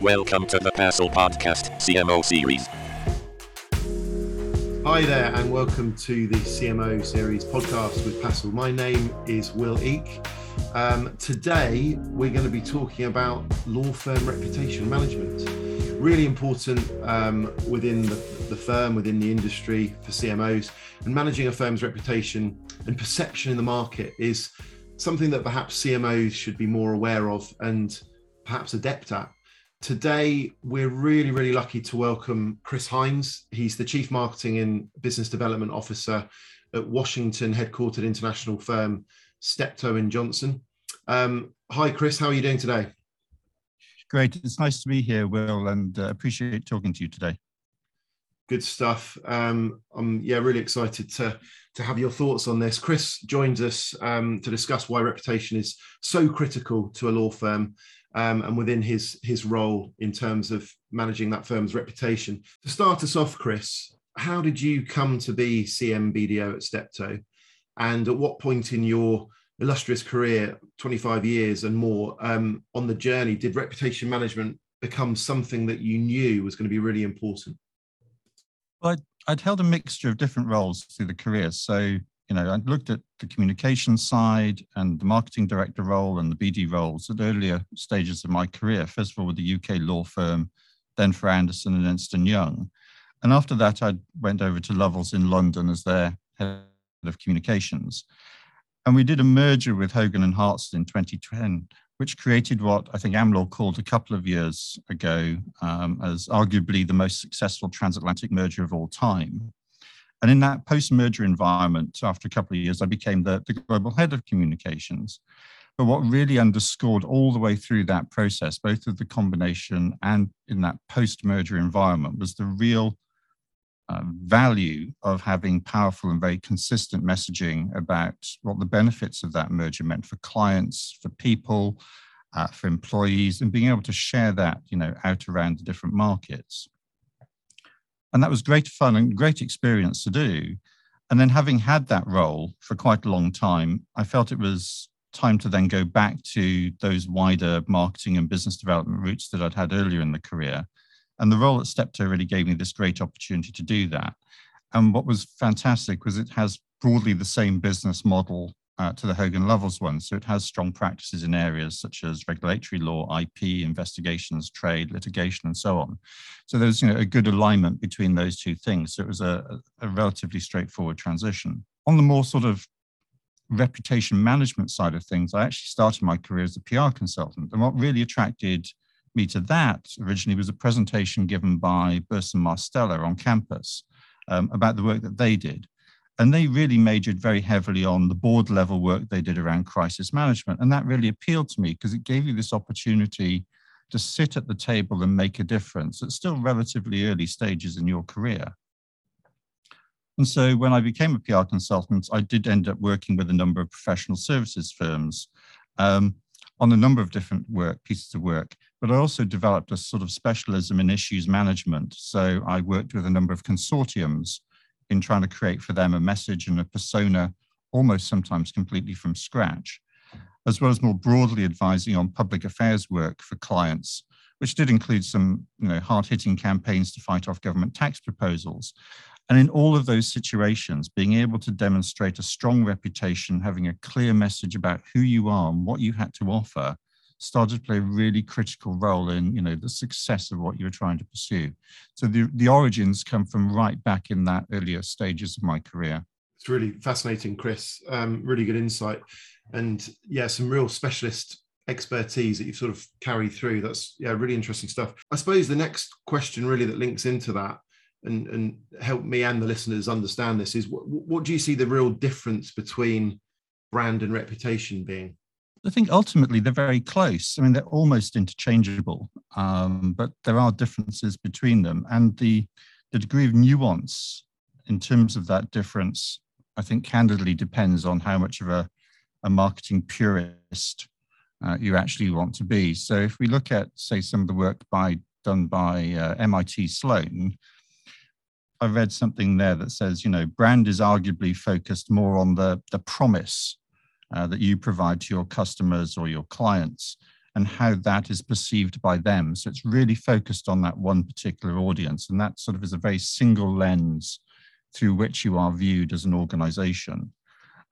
Welcome to the Passle Podcast CMO series. Hi there, and welcome to the CMO series podcast with Passle. My name is Will Eek. Um, today, we're going to be talking about law firm reputation management. Really important um, within the, the firm, within the industry for CMOs, and managing a firm's reputation and perception in the market is something that perhaps CMOs should be more aware of and perhaps adept at. Today, we're really, really lucky to welcome Chris Hinze. He's the Chief Marketing and Business Development Officer at Washington headquartered international firm Steptoe and Johnson. Um, hi, Chris. How are you doing today? Great. It's nice to be here, Will, and uh, appreciate talking to you today. Good stuff. Um, I'm yeah really excited to to have your thoughts on this. Chris joins us um, to discuss why reputation is so critical to a law firm um, and within his his role in terms of managing that firm's reputation. To start us off, Chris, how did you come to be CMBDO at Steptoe, and at what point in your illustrious career, 25 years and more, um, on the journey, did reputation management become something that you knew was going to be really important? Well, I'd, I'd held a mixture of different roles through the career. So you know, I looked at the communication side and the marketing director role and the BD roles at earlier stages of my career. First of all, with the UK law firm, then for Andersen and Ernst and Young, and after that, I went over to Lovells in London as their head of communications. And we did a merger with Hogan and Hartson in 2010, which created what I think Am Law called a couple of years ago um, as arguably the most successful transatlantic merger of all time. And in that post merger environment, after a couple of years, I became the, the global head of communications. But what really underscored all the way through that process, both of the combination and in that post merger environment, was the real uh, value of having powerful and very consistent messaging about what the benefits of that merger meant for clients, for people, uh, for employees, and being able to share that, you know, out around the different markets. And that was great fun and great experience to do. And then having had that role for quite a long time, I felt it was time to then go back to those wider marketing and business development routes that I'd had earlier in the career. And the role at Steptoe really gave me this great opportunity to do that. And what was fantastic was it has broadly the same business model uh, to the Hogan Lovells one. So it has strong practices in areas such as regulatory law, IP, investigations, trade, litigation, and so on. So there's you know, a good alignment between those two things. So it was a, a relatively straightforward transition. On the more sort of reputation management side of things, I actually started my career as a PR consultant. And what really attracted me to that originally was a presentation given by Burson Marsteller on campus um, about the work that they did. And they really majored very heavily on the board level work they did around crisis management. And that really appealed to me because it gave you this opportunity to sit at the table and make a difference at still relatively early stages in your career. And so when I became a PR consultant, I did end up working with a number of professional services firms um, on a number of different work pieces of work. But I also developed a sort of specialism in issues management. So I worked with a number of consortiums in trying to create for them a message and a persona almost sometimes completely from scratch, as well as more broadly advising on public affairs work for clients, which did include some you know, hard hitting campaigns to fight off government tax proposals. And in all of those situations, being able to demonstrate a strong reputation, having a clear message about who you are and what you had to offer started to play a really critical role in you know the success of what you were trying to pursue. So the, the origins come from right back in that earlier stages of my career. It's really fascinating chris. Um, really good insight. And yeah some real specialist expertise that you've sort of carried through. That's yeah really interesting stuff. I suppose the next question really that links into that and and help me and the listeners understand this is what, what do you see the real difference between brand and reputation being I think ultimately they're very close. I mean, they're almost interchangeable, um, but there are differences between them. And the, the degree of nuance in terms of that difference, I think candidly depends on how much of a, a marketing purist uh, you actually want to be. So if we look at, say, some of the work by done by uh, MIT Sloan, I read something there that says, you know, brand is arguably focused more on the, the promise uh, that you provide to your customers or your clients and how that is perceived by them. So it's really focused on that one particular audience. And that sort of is a very single lens through which you are viewed as an organization.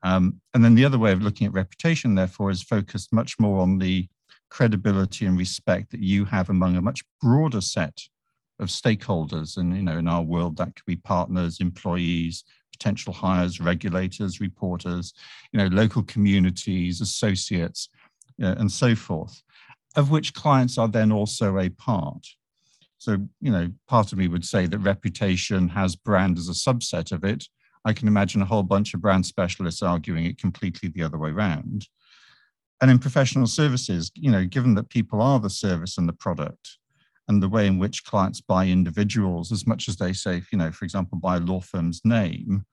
Um, and then the other way of looking at reputation, therefore, is focused much more on the credibility and respect that you have among a much broader set of stakeholders. And, you know, in our world, that could be partners, employees, potential hires, regulators, reporters, you know, local communities, associates, uh, and so forth, of which clients are then also a part. So, you know, part of me would say that reputation has brand as a subset of it. I can imagine a whole bunch of brand specialists arguing it completely the other way around. And in professional services, you know, given that people are the service and the product, and the way in which clients buy individuals as much as they say, you know, for example, buy a law firm's name,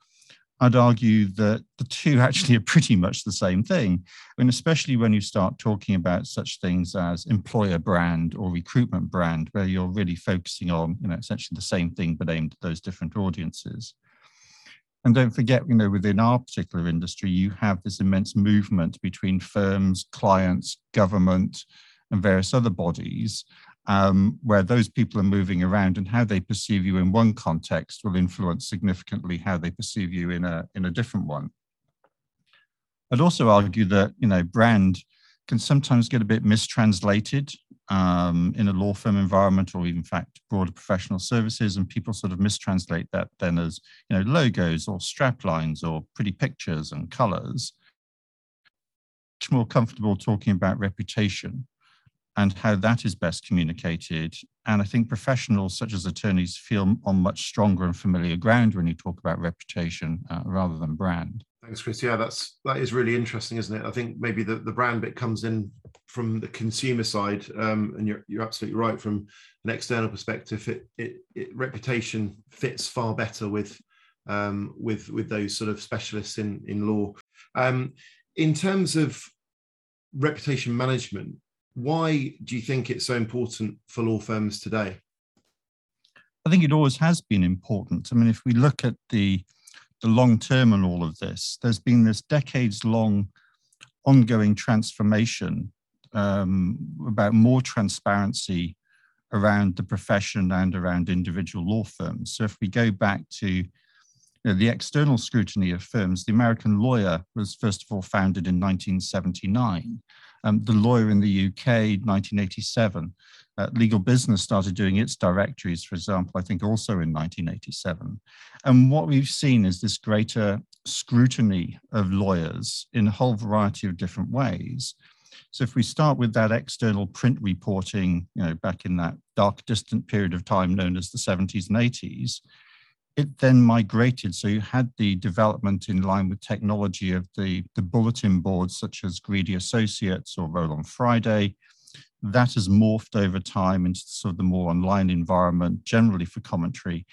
I'd argue that the two actually are pretty much the same thing. Mean, especially when you start talking about such things as employer brand or recruitment brand, where you're really focusing on, you know, essentially the same thing but aimed at those different audiences. And don't forget, you know, within our particular industry, you have this immense movement between firms, clients, government, and various other bodies um, where those people are moving around and how they perceive you in one context will influence significantly how they perceive you in a, in a different one. I'd also argue that, you know, brand can sometimes get a bit mistranslated um, in a law firm environment or even in fact broader professional services and people sort of mistranslate that then as you know logos or strap lines or pretty pictures and colors much more comfortable talking about reputation and how that is best communicated. And I think professionals such as attorneys feel on much stronger and familiar ground when you talk about reputation uh, rather than brand. Thanks, Chris. Yeah, that's that is really interesting, isn't it? I think maybe the, the brand bit comes in from the consumer side, um, and you're you're absolutely right. From an external perspective, it it, it reputation fits far better with um, with with those sort of specialists in in law. Um, in terms of reputation management, why do you think it's so important for law firms today? I think it always has been important. I mean, if we look at the the long term in all of this, there's been this decades long ongoing transformation um, about more transparency around the profession and around individual law firms. So if we go back to the external scrutiny of firms, the American lawyer was first of all founded in 1979. Um, the lawyer in the UK, 1987. Uh, legal business started doing its directories, for example, I think also in 1987. And what we've seen is this greater scrutiny of lawyers in a whole variety of different ways. So if we start with that external print reporting, you know, back in that dark, distant period of time known as the 70s and 80s, it then migrated. So you had the development in line with technology of the, the bulletin boards such as Greedy Associates or Roll on Friday. That has morphed over time into sort of the more online environment, generally for commentary.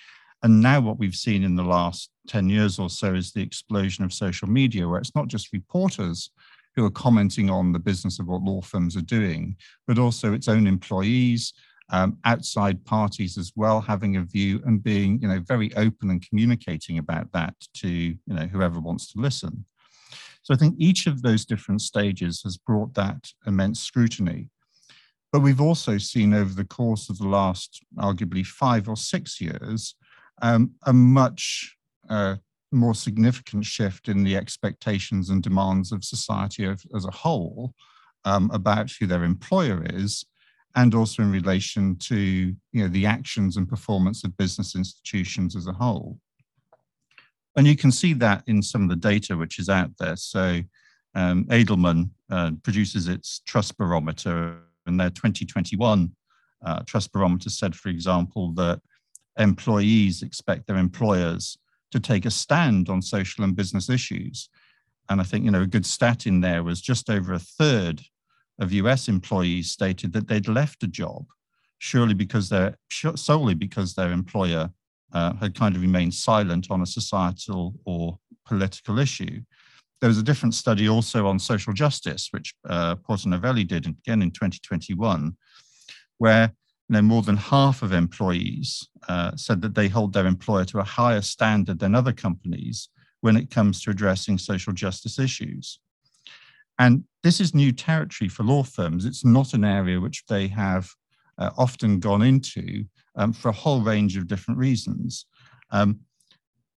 And now what we've seen in the last 10 years or so is the explosion of social media, where it's not just reporters who are commenting on the business of what law firms are doing, but also its own employees, um, outside parties as well having a view and being you know very open and communicating about that to you know whoever wants to listen. So i think each of those different stages has brought that immense scrutiny. But we've also seen over the course of the last arguably five or six years um, a much uh, more significant shift in the expectations and demands of society as a whole um, about who their employer is and also in relation to you know, the actions and performance of business institutions as a whole. And you can see that in some of the data which is out there. So um, Edelman uh, produces its trust barometer, and their 2021 uh, trust barometer said, for example, that employees expect their employers to take a stand on social and business issues. And I think you know a good stat in there was just over a third of US employees stated that they'd left a job surely because they're solely because their employer uh, had kind of remained silent on a societal or political issue. There was a different study also on social justice, which uh, Porter Novelli did again in 2021, where you know, more than half of employees uh, said that they hold their employer to a higher standard than other companies when it comes to addressing social justice issues. And this is new territory for law firms. It's not an area which they have uh, often gone into um, for a whole range of different reasons. Um,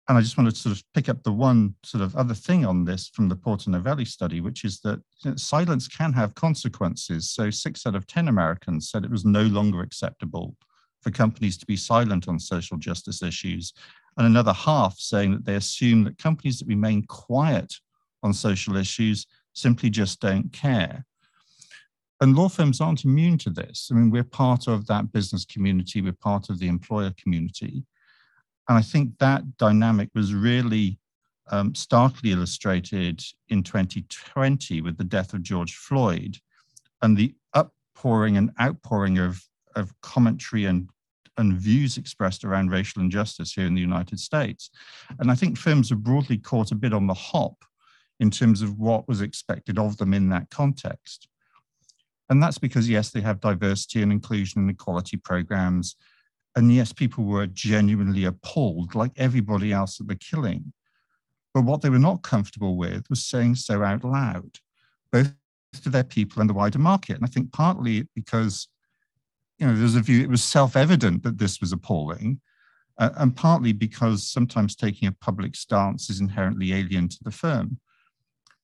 and I just want to sort of pick up the one sort of other thing on this from the Porter Novelli study, which is that silence can have consequences. So six out of 10 Americans said it was no longer acceptable for companies to be silent on social justice issues. And another half saying that they assume that companies that remain quiet on social issues simply just don't care. And law firms aren't immune to this. I mean, we're part of that business community, we're part of the employer community. And I think that dynamic was really um, starkly illustrated in 2020 with the death of George Floyd and the uppouring and outpouring of, of commentary and, and views expressed around racial injustice here in the United States. And I think firms are broadly caught a bit on the hop in terms of what was expected of them in that context. And that's because, yes, they have diversity and inclusion and equality programs. And yes, people were genuinely appalled, like everybody else, at the killing. But what they were not comfortable with was saying so out loud, both to their people and the wider market. And I think partly because, you know, there's a view, it was self evident that this was appalling. Uh, and partly because sometimes taking a public stance is inherently alien to the firm.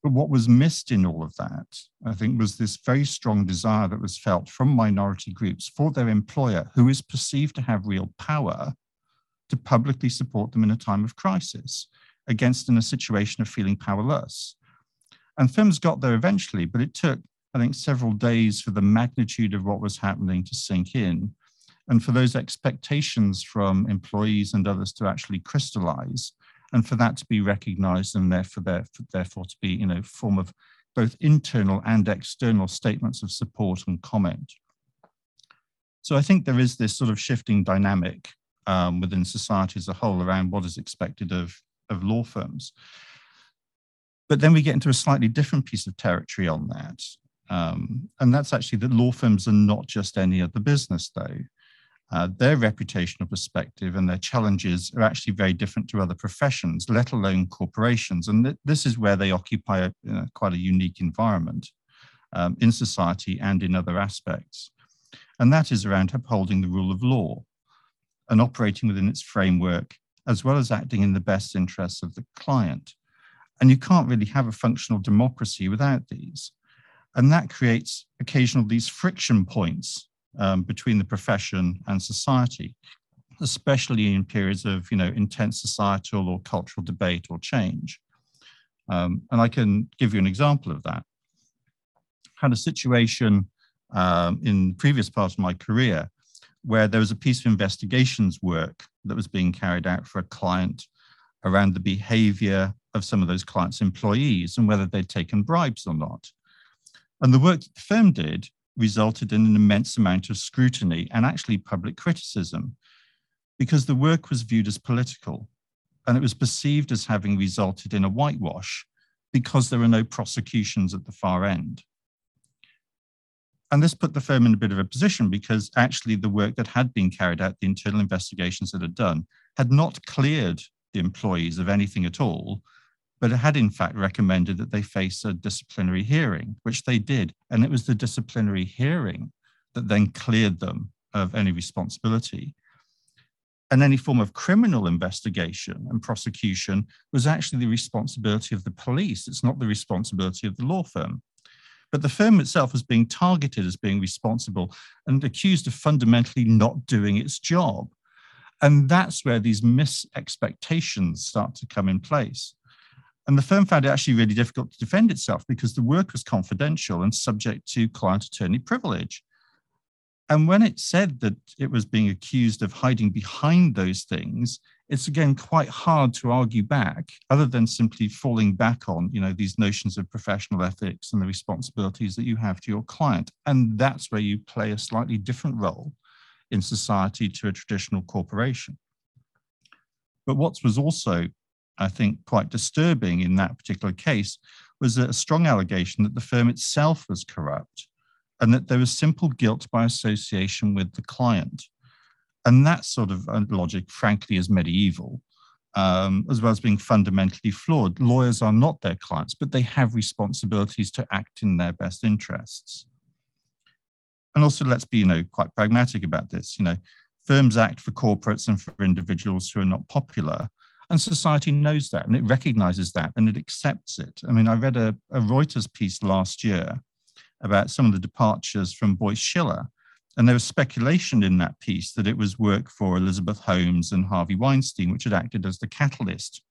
But what was missed in all of that, I think, was this very strong desire that was felt from minority groups for their employer, who is perceived to have real power, to publicly support them in a time of crisis against in a situation of feeling powerless. And firms got there eventually, but it took, I think, several days for the magnitude of what was happening to sink in and for those expectations from employees and others to actually crystallize and for that to be recognized and therefore, therefore, therefore to be, you know, form of both internal and external statements of support and comment. So I think there is this sort of shifting dynamic um, within society as a whole around what is expected of, of law firms. But then we get into a slightly different piece of territory on that. Um, and that's actually that law firms are not just any other business, though uh, their reputational perspective and their challenges are actually very different to other professions, let alone corporations. And th- this is where they occupy a, you know, quite a unique environment um, in society and in other aspects. And that is around upholding the rule of law and operating within its framework, as well as acting in the best interests of the client. And you can't really have a functional democracy without these. And that creates occasional these friction points um, between the profession and society, especially in periods of you know intense societal or cultural debate or change. Um, and I can give you an example of that. Had a situation um, in the previous part of my career where there was a piece of investigations work that was being carried out for a client around the behavior of some of those clients' employees and whether they'd taken bribes or not. And the work the firm did resulted in an immense amount of scrutiny and actually public criticism because the work was viewed as political and it was perceived as having resulted in a whitewash because there were no prosecutions at the far end. And this put the firm in a bit of a position because actually the work that had been carried out, the internal investigations that had done, had not cleared the employees of anything at all, but had in fact recommended that they face a disciplinary hearing, which they did. And it was the disciplinary hearing that then cleared them of any responsibility. And any form of criminal investigation and prosecution was actually the responsibility of the police. It's not the responsibility of the law firm. But the firm itself was being targeted as being responsible and accused of fundamentally not doing its job. And that's where these misexpectations start to come in place. And the firm found it actually really difficult to defend itself because the work was confidential and subject to client attorney privilege. And when it said that it was being accused of hiding behind those things, it's again quite hard to argue back, other than simply falling back on, you know, these notions of professional ethics and the responsibilities that you have to your client. And that's where you play a slightly different role in society to a traditional corporation. But what was also I think, quite disturbing in that particular case was a strong allegation that the firm itself was corrupt and that there was simple guilt by association with the client. And that sort of uh, logic, frankly, is medieval. um, as well as being fundamentally flawed. Lawyers are not their clients, but they have responsibilities to act in their best interests. And also, let's be, you know, quite pragmatic about this. You know, firms act for corporates and for individuals who are not popular, and society knows that, and it recognizes that, and it accepts it. I mean, I read a, a Reuters piece last year about some of the departures from Boies Schiller, and there was speculation in that piece that it was work for Elizabeth Holmes and Harvey Weinstein, which had acted as the catalyst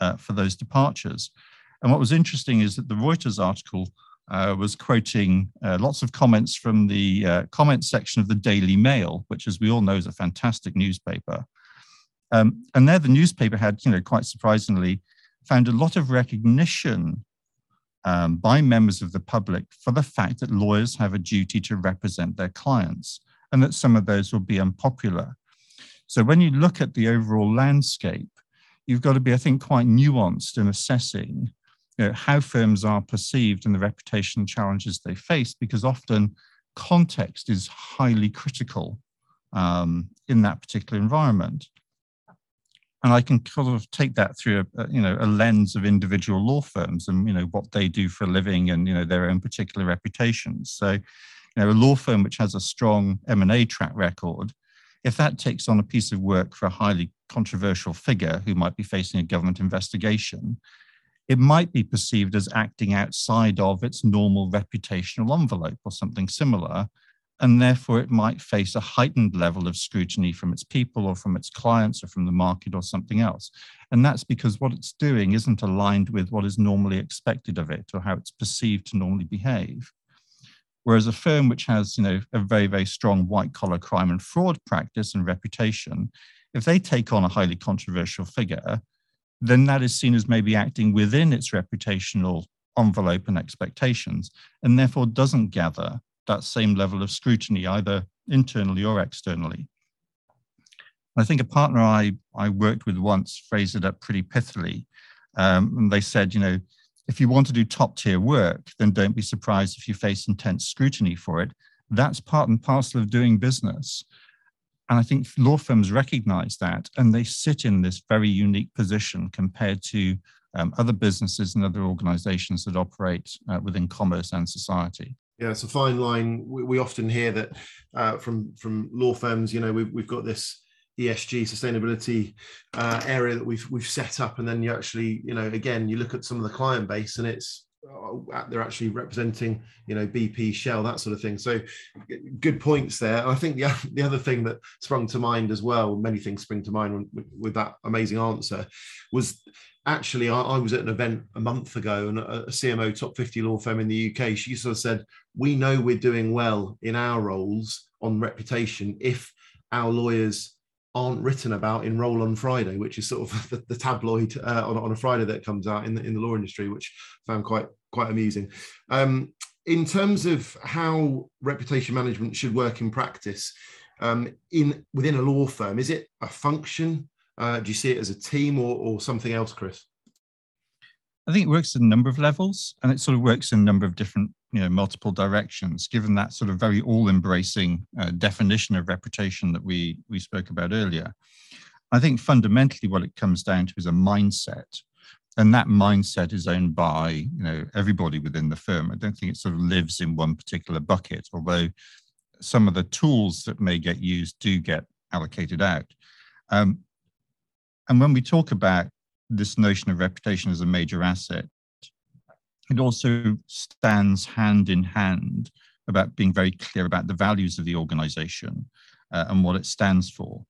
uh, for those departures. And what was interesting is that the Reuters article uh, was quoting uh, lots of comments from the uh, comment section of the Daily Mail, which, as we all know, is a fantastic newspaper. Um, and there, the newspaper had, you know, quite surprisingly, found a lot of recognition um, by members of the public for the fact that lawyers have a duty to represent their clients and that some of those will be unpopular. So when you look at the overall landscape, you've got to be, I think, quite nuanced in assessing you know, how firms are perceived and the reputation challenges they face, because often context is highly critical um, in that particular environment and I can sort of take that through a, you know a lens of individual law firms and you know what they do for a living and you know their own particular reputations. So, you know, a law firm which has a strong M and A track record, if that takes on a piece of work for a highly controversial figure who might be facing a government investigation, it might be perceived as acting outside of its normal reputational envelope or something similar, and therefore it might face a heightened level of scrutiny from its people or from its clients or from the market or something else. And that's because what it's doing isn't aligned with what is normally expected of it or how it's perceived to normally behave. Whereas a firm which has, you know, a very, very strong white collar crime and fraud practice and reputation, if they take on a highly controversial figure, then that is seen as maybe acting within its reputational envelope and expectations, and therefore doesn't gather that same level of scrutiny, either internally or externally. I think a partner I, I worked with once phrased it up pretty pithily. Um, and they said, you know, if you want to do top tier work, then don't be surprised if you face intense scrutiny for it. That's part and parcel of doing business. And I think law firms recognize that and they sit in this very unique position compared to um, other businesses and other organizations that operate uh, within commerce and society. Yeah, it's a fine line. We, we often hear that uh, from from law firms. You know, we've we've got this ESG sustainability uh, area that we've we've set up, and then you actually, you know, again, you look at some of the client base, and it's uh, they're actually representing, you know, BP, Shell, that sort of thing. So, good points there. I think the the other thing that sprung to mind as well, many things spring to mind with, with that amazing answer, was actually I, I, was at an event a month ago and a, a, CMO top 50 law firm in the UK, she sort of said, we know we're doing well in our roles on reputation if our lawyers aren't written about in Roll on Friday, which is sort of the, the tabloid uh, on, on a Friday that comes out in the, in the law industry, which I found quite quite amusing. Um, in terms of how reputation management should work in practice, um, in within a law firm, is it a function uh, do you see it as a team or, or something else, Chris? I think it works at a number of levels and it sort of works in a number of different, you know, multiple directions, given that sort of very all embracing uh, definition of reputation that we, we spoke about earlier. I think fundamentally what it comes down to is a mindset. And that mindset is owned by, you know, everybody within the firm. I don't think it sort of lives in one particular bucket, although some of the tools that may get used do get allocated out. Um, and when we talk about this notion of reputation as a major asset, it also stands hand in hand about being very clear about the values of the organization uh, and what it stands for.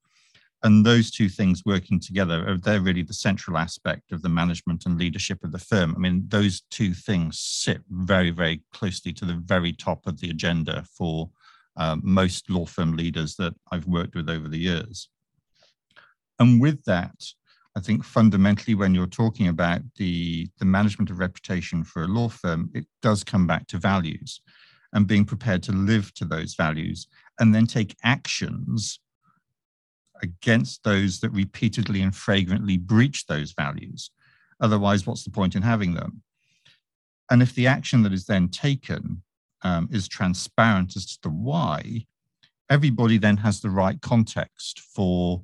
And those two things working together, they're really the central aspect of the management and leadership of the firm. I mean, those two things sit very, very closely to the very top of the agenda for uh, most law firm leaders that I've worked with over the years. And with that, I think fundamentally, when you're talking about the, the management of reputation for a law firm, it does come back to values and being prepared to live to those values and then take actions against those that repeatedly and flagrantly breach those values. Otherwise, what's the point in having them? And if the action that is then taken um, is transparent as to the why, everybody then has the right context for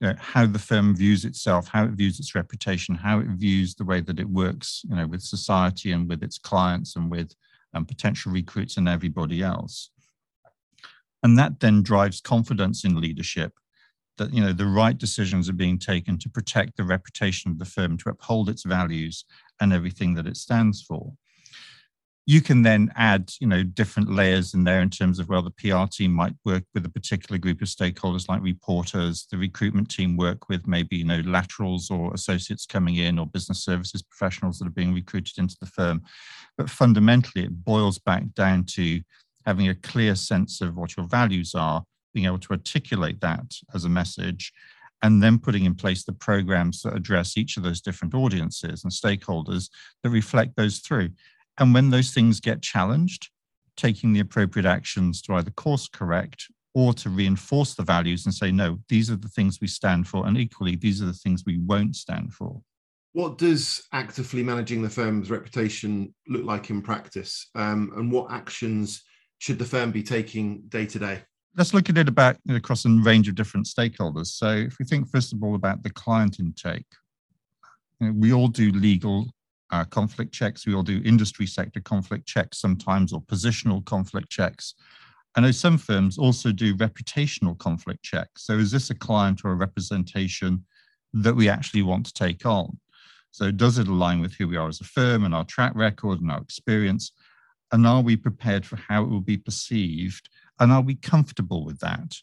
you know, how the firm views itself, how it views its reputation, how it views the way that it works, you know, with society and with its clients and with um, potential recruits and everybody else. And that then drives confidence in leadership that you know the right decisions are being taken to protect the reputation of the firm, to uphold its values and everything that it stands for you can then add you know different layers in there in terms of well the pr team might work with a particular group of stakeholders like reporters the recruitment team work with maybe you know laterals or associates coming in or business services professionals that are being recruited into the firm. But fundamentally it boils back down to having a clear sense of what your values are being able to articulate that as a message and then putting in place the programs that address each of those different audiences and stakeholders that reflect those through and when those things get challenged, taking the appropriate actions to either course correct or to reinforce the values and say, no, these are the things we stand for. And equally, these are the things we won't stand for. What does actively managing the firm's reputation look like in practice? Um, and what actions should the firm be taking day to day? Let's look at it about across a range of different stakeholders. So, if we think first of all about the client intake, you know, we all do legal uh, conflict checks. We all do industry sector conflict checks sometimes, or positional conflict checks. I know some firms also do reputational conflict checks. So, is this a client or a representation that we actually want to take on? So, does it align with who we are as a firm and our track record and our experience? And are we prepared for how it will be perceived? And are we comfortable with that?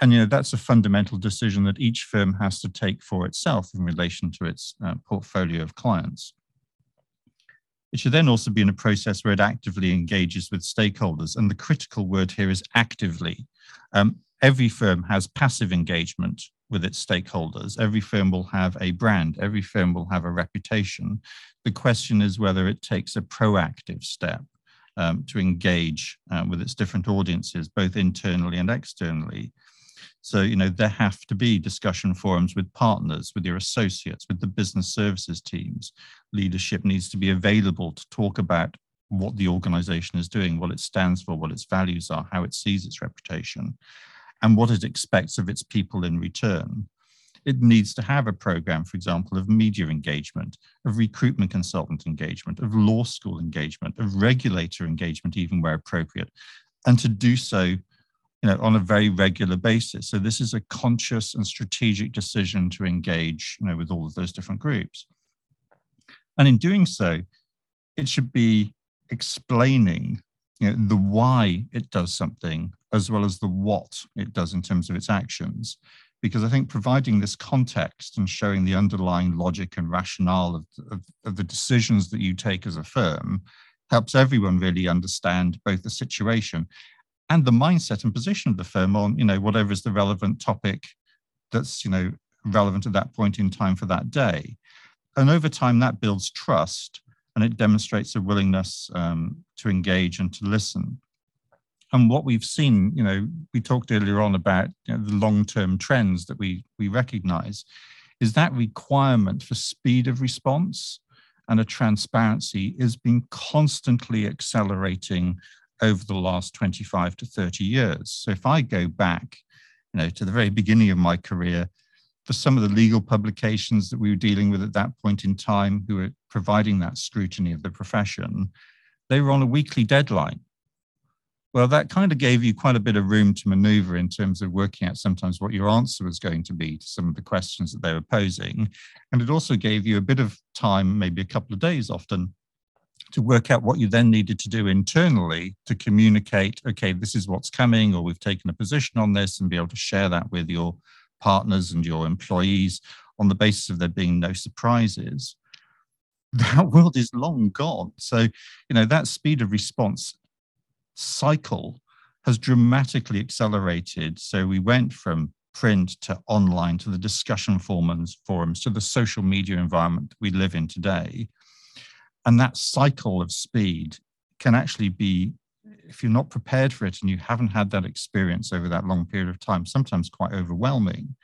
And you know that's a fundamental decision that each firm has to take for itself in relation to its uh, portfolio of clients. It should then also be in a process where it actively engages with stakeholders. And the critical word here is actively. Um, every firm has passive engagement with its stakeholders. Every firm will have a brand, every firm will have a reputation. The question is whether it takes a proactive step um, to engage uh, with its different audiences, both internally and externally. So, you know, there have to be discussion forums with partners, with your associates, with the business services teams. Leadership needs to be available to talk about what the organization is doing, what it stands for, what its values are, how it sees its reputation, and what it expects of its people in return. It needs to have a program, for example, of media engagement, of recruitment consultant engagement, of law school engagement, of regulator engagement, even where appropriate, and to do so you know, on a very regular basis. So this is a conscious and strategic decision to engage, you know, with all of those different groups. And in doing so, it should be explaining you know, the why it does something as well as the what it does in terms of its actions. Because I think providing this context and showing the underlying logic and rationale of, of, of the decisions that you take as a firm helps everyone really understand both the situation and the mindset and position of the firm on you know whatever is the relevant topic that's you know relevant at that point in time for that day. And over time that builds trust and it demonstrates a willingness um, to engage and to listen. And what we've seen you know we talked earlier on about you know, the long-term trends that we we recognize is that requirement for speed of response and a transparency is being constantly accelerating over the last 25 to 30 years. So if I go back, you know, to the very beginning of my career, for some of the legal publications that we were dealing with at that point in time, who were providing that scrutiny of the profession, they were on a weekly deadline. Well, that kind of gave you quite a bit of room to maneuver in terms of working out sometimes what your answer was going to be to some of the questions that they were posing. And it also gave you a bit of time, maybe a couple of days often, to work out what you then needed to do internally to communicate, okay, this is what's coming, or we've taken a position on this, and be able to share that with your partners and your employees on the basis of there being no surprises. That world is long gone. So, you know, that speed of response cycle has dramatically accelerated. So we went from print to online to the discussion forums, forums to the social media environment we live in today. And that cycle of speed can actually be, if you're not prepared for it and you haven't had that experience over that long period of time, sometimes quite overwhelming.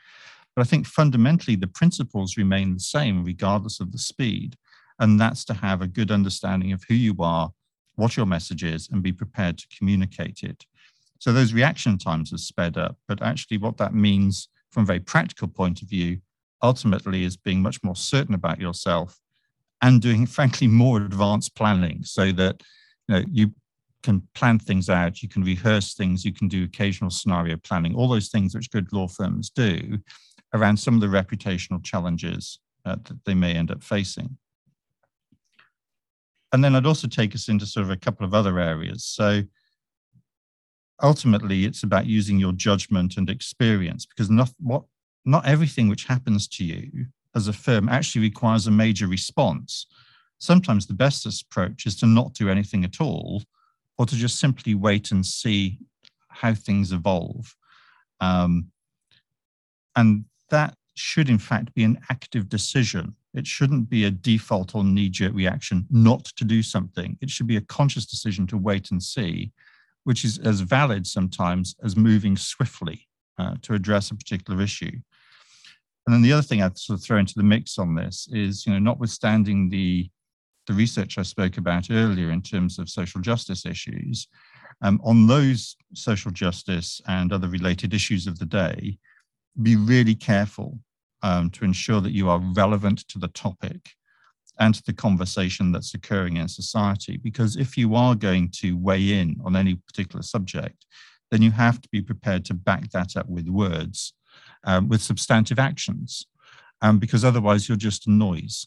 But I think fundamentally the principles remain the same regardless of the speed. And that's to have a good understanding of who you are, what your message is, and be prepared to communicate it. So those reaction times have sped up, but actually what that means from a very practical point of view, ultimately is being much more certain about yourself and doing, frankly, more advanced planning so that you know you can plan things out, you can rehearse things, you can do occasional scenario planning, all those things which good law firms do around some of the reputational challenges uh, that they may end up facing. And then I'd also take us into sort of a couple of other areas. So ultimately, it's about using your judgment and experience because not what not everything which happens to you as a firm actually requires a major response. Sometimes the best approach is to not do anything at all, or to just simply wait and see how things evolve. Um, and that should, in fact, be an active decision. It shouldn't be a default or knee jerk reaction not to do something. It should be a conscious decision to wait and see, which is as valid sometimes as moving swiftly uh, to address a particular issue. And then the other thing I'd sort of throw into the mix on this is, you know, notwithstanding the the research I spoke about earlier in terms of social justice issues, um, on those social justice and other related issues of the day, be really careful um, to ensure that you are relevant to the topic and to the conversation that's occurring in society. Because if you are going to weigh in on any particular subject, then you have to be prepared to back that up with words, um, with substantive actions, um, because otherwise you're just a noise.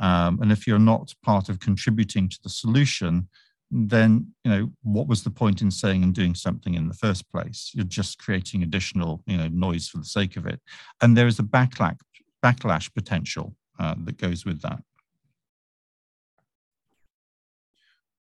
Um, and if you're not part of contributing to the solution, then you know what was the point in saying and doing something in the first place? You're just creating additional you know noise for the sake of it. And there is a backlash backlash potential uh, that goes with that.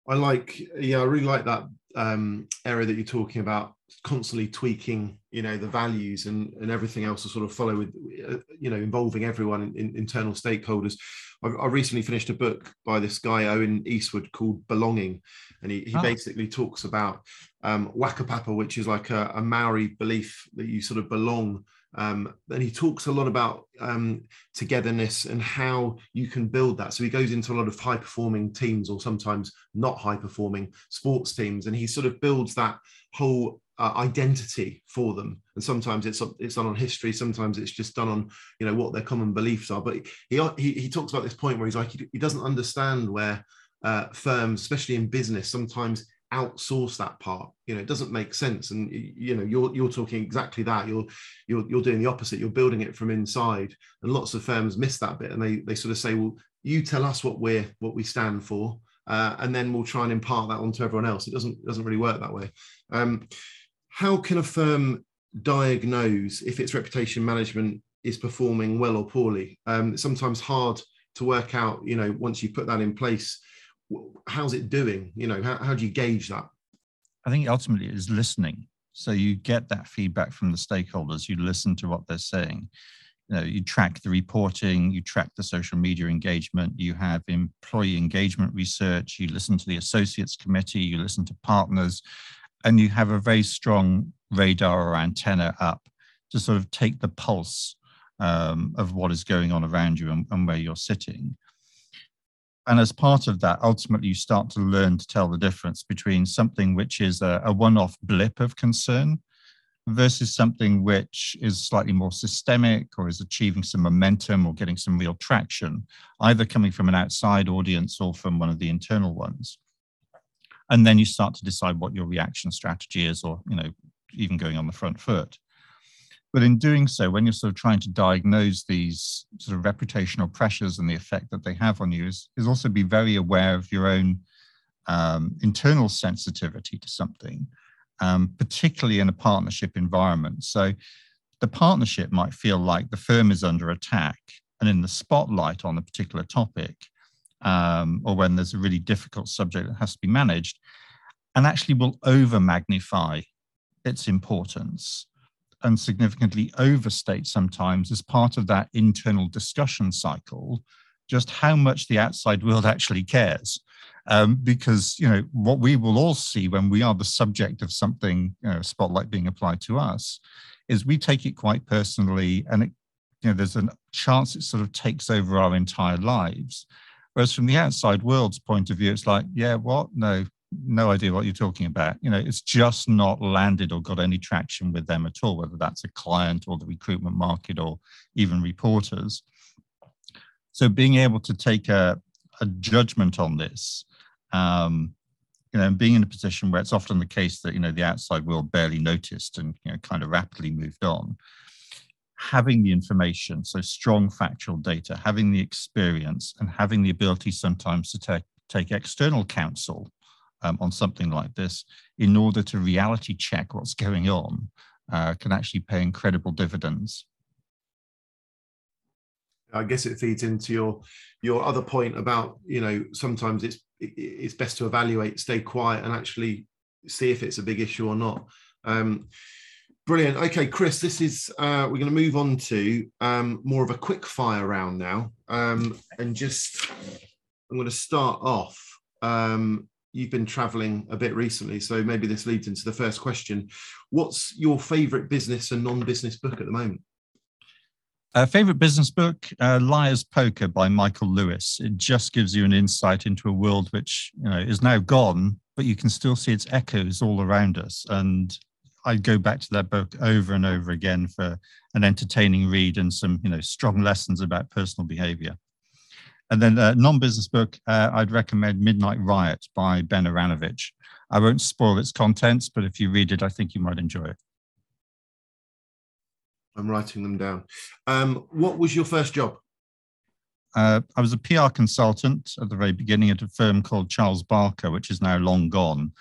I like yeah i really like that um, area that you're talking about constantly tweaking you know the values and and everything else to sort of follow with uh, you know involving everyone in, in internal stakeholders I, I, recently finished a book by this guy owen eastwood called belonging and he, he oh. basically talks about um, whakapapa which is like a, a maori belief that you sort of belong um, and he talks a lot about um, togetherness and how you can build that. So he goes into a lot of high performing teams or sometimes not high performing sports teams, and he sort of builds that whole uh, identity for them. And sometimes it's it's done on history, sometimes it's just done on you know what their common beliefs are. But he he, he talks about this point where he's like he, he doesn't understand where uh, firms, especially in business, sometimes outsource that part. You know it doesn't make sense. And you know you're you're talking exactly that. You're you're you're doing the opposite. You're building it from inside. And lots of firms miss that bit. And they they sort of say well you tell us what we're what we stand for uh, and then we'll try and impart that onto everyone else. It doesn't doesn't really work that way. Um, how can a firm diagnose if its reputation management is performing well or poorly? Um, it's sometimes hard to work out, you know, once you put that in place, how's it doing? You know, how, how do you gauge that? I think ultimately it is listening. So you get that feedback from the stakeholders, you listen to what they're saying. You know, you track the reporting, you track the social media engagement, you have employee engagement research, you listen to the associates committee, you listen to partners, and you have a very strong radar or antenna up to sort of take the pulse um, of what is going on around you and, and, where you're sitting. And as part of that, ultimately, you start to learn to tell the difference between something which is a, a one off blip of concern versus something which is slightly more systemic or is achieving some momentum or getting some real traction, either coming from an outside audience or from one of the internal ones and then you start to decide what your reaction strategy is or you know even going on the front foot. But in doing so when you're sort of trying to diagnose these sort of reputational pressures and the effect that they have on you is, is also be very aware of your own um, internal sensitivity to something um, particularly in a partnership environment. So the partnership might feel like the firm is under attack and in the spotlight on a particular topic um, or when there's a really difficult subject that has to be managed, and actually will over magnify its importance and significantly overstate sometimes as part of that internal discussion cycle just how much the outside world actually cares. Um, because you know what we will all see when we are the subject of something, you know, spotlight being applied to us, is we take it quite personally, and it, you know, there's a chance it sort of takes over our entire lives. Whereas from the outside world's point of view, it's like, yeah, what? No, no idea what you're talking about. You know, it's just not landed or got any traction with them at all, whether that's a client or the recruitment market or even reporters. So being able to take a, a judgment on this, um, you know, and being in a position where it's often the case that, you know, the outside world barely noticed and, you know, kind of rapidly moved on, having the information, so strong factual data, having the experience and having the ability sometimes to take, take external counsel um, on something like this in order to reality check what's going on uh, can actually pay incredible dividends. I guess it feeds into your your other point about you know sometimes it's it's best to evaluate, stay quiet, and actually see if it's a big issue or not. Um, brilliant. Okay, Chris, this is uh, we're going to move on to um, more of a quick fire round now, um, and just I'm going to start off. Um, you've been traveling a bit recently, so maybe this leads into the first question. What's your favourite business and non-business book at the moment? Uh, favorite business book, uh, Liar's Poker by Michael Lewis. It just gives you an insight into a world which you know is now gone, but you can still see its echoes all around us. And I go back to that book over and over again for an entertaining read and some you know strong lessons about personal behavior. And then a non-business book, uh, I'd recommend Midnight Riot by Ben Aaronovitch. I won't spoil its contents, but if you read it, I think you might enjoy it. I'm writing them down. Um, what was your first job? Uh, I was a PR consultant at the very beginning at a firm called Charles Barker, which is now long gone.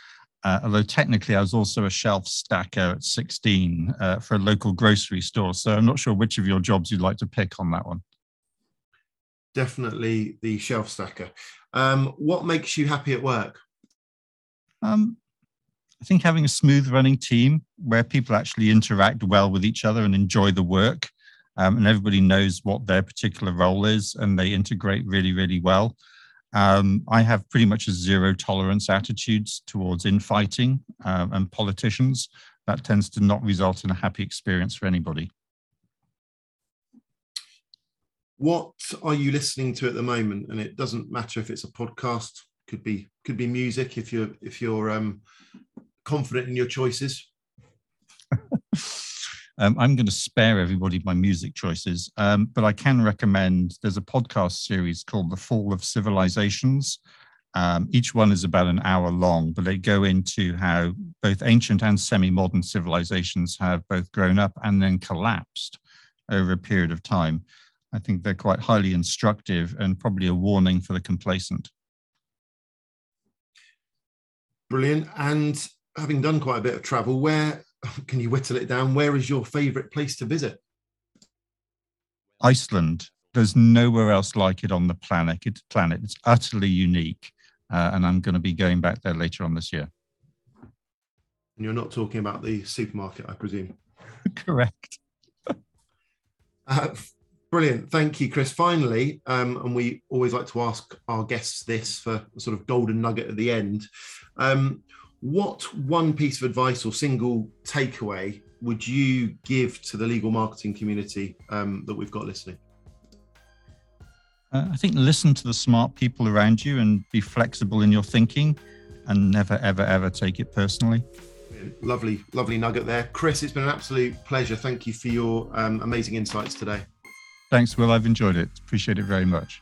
Uh, although technically, I was also a shelf stacker at 16 uh, for a local grocery store. So I'm not sure which of your jobs you'd like to pick on that one. Definitely the shelf stacker. Um, what makes you happy at work? Um, I think having a smooth running team where people actually interact well with each other and enjoy the work, um, and everybody knows what their particular role is and they integrate really, really well. Um, I have pretty much a zero tolerance attitudes towards infighting um, and politicians. That tends to not result in a happy experience for anybody. What are you listening to at the moment? And it doesn't matter if it's a podcast, could be could be music if you're if you're um, confident in your choices? um, I'm going to spare everybody my music choices, um, but I can recommend there's a podcast series called The Fall of Civilizations. Um, each one is about an hour long, but they go into how both ancient and semi modern civilizations have both grown up and then collapsed over a period of time. I think they're quite highly instructive and probably a warning for the complacent. Brilliant. And having done quite a bit of travel, where can you whittle it down? Where is your favourite place to visit? Iceland. There's nowhere else like it on the planet. It's planet. It's utterly unique, uh, and I'm going to be going back there later on this year. And you're not talking about the supermarket, I presume. Correct. uh, brilliant. Thank you, Chris. Finally, um, and we always like to ask our guests this for a sort of golden nugget at the end. Um, what one piece of advice or single takeaway would you give to the legal marketing community um, that we've got listening? Uh, I think listen to the smart people around you and be flexible in your thinking and never, ever, ever take it personally. Lovely, lovely nugget there. Chris, it's been an absolute pleasure. Thank you for your um, amazing insights today. Thanks, Will. I've enjoyed it. Appreciate it very much.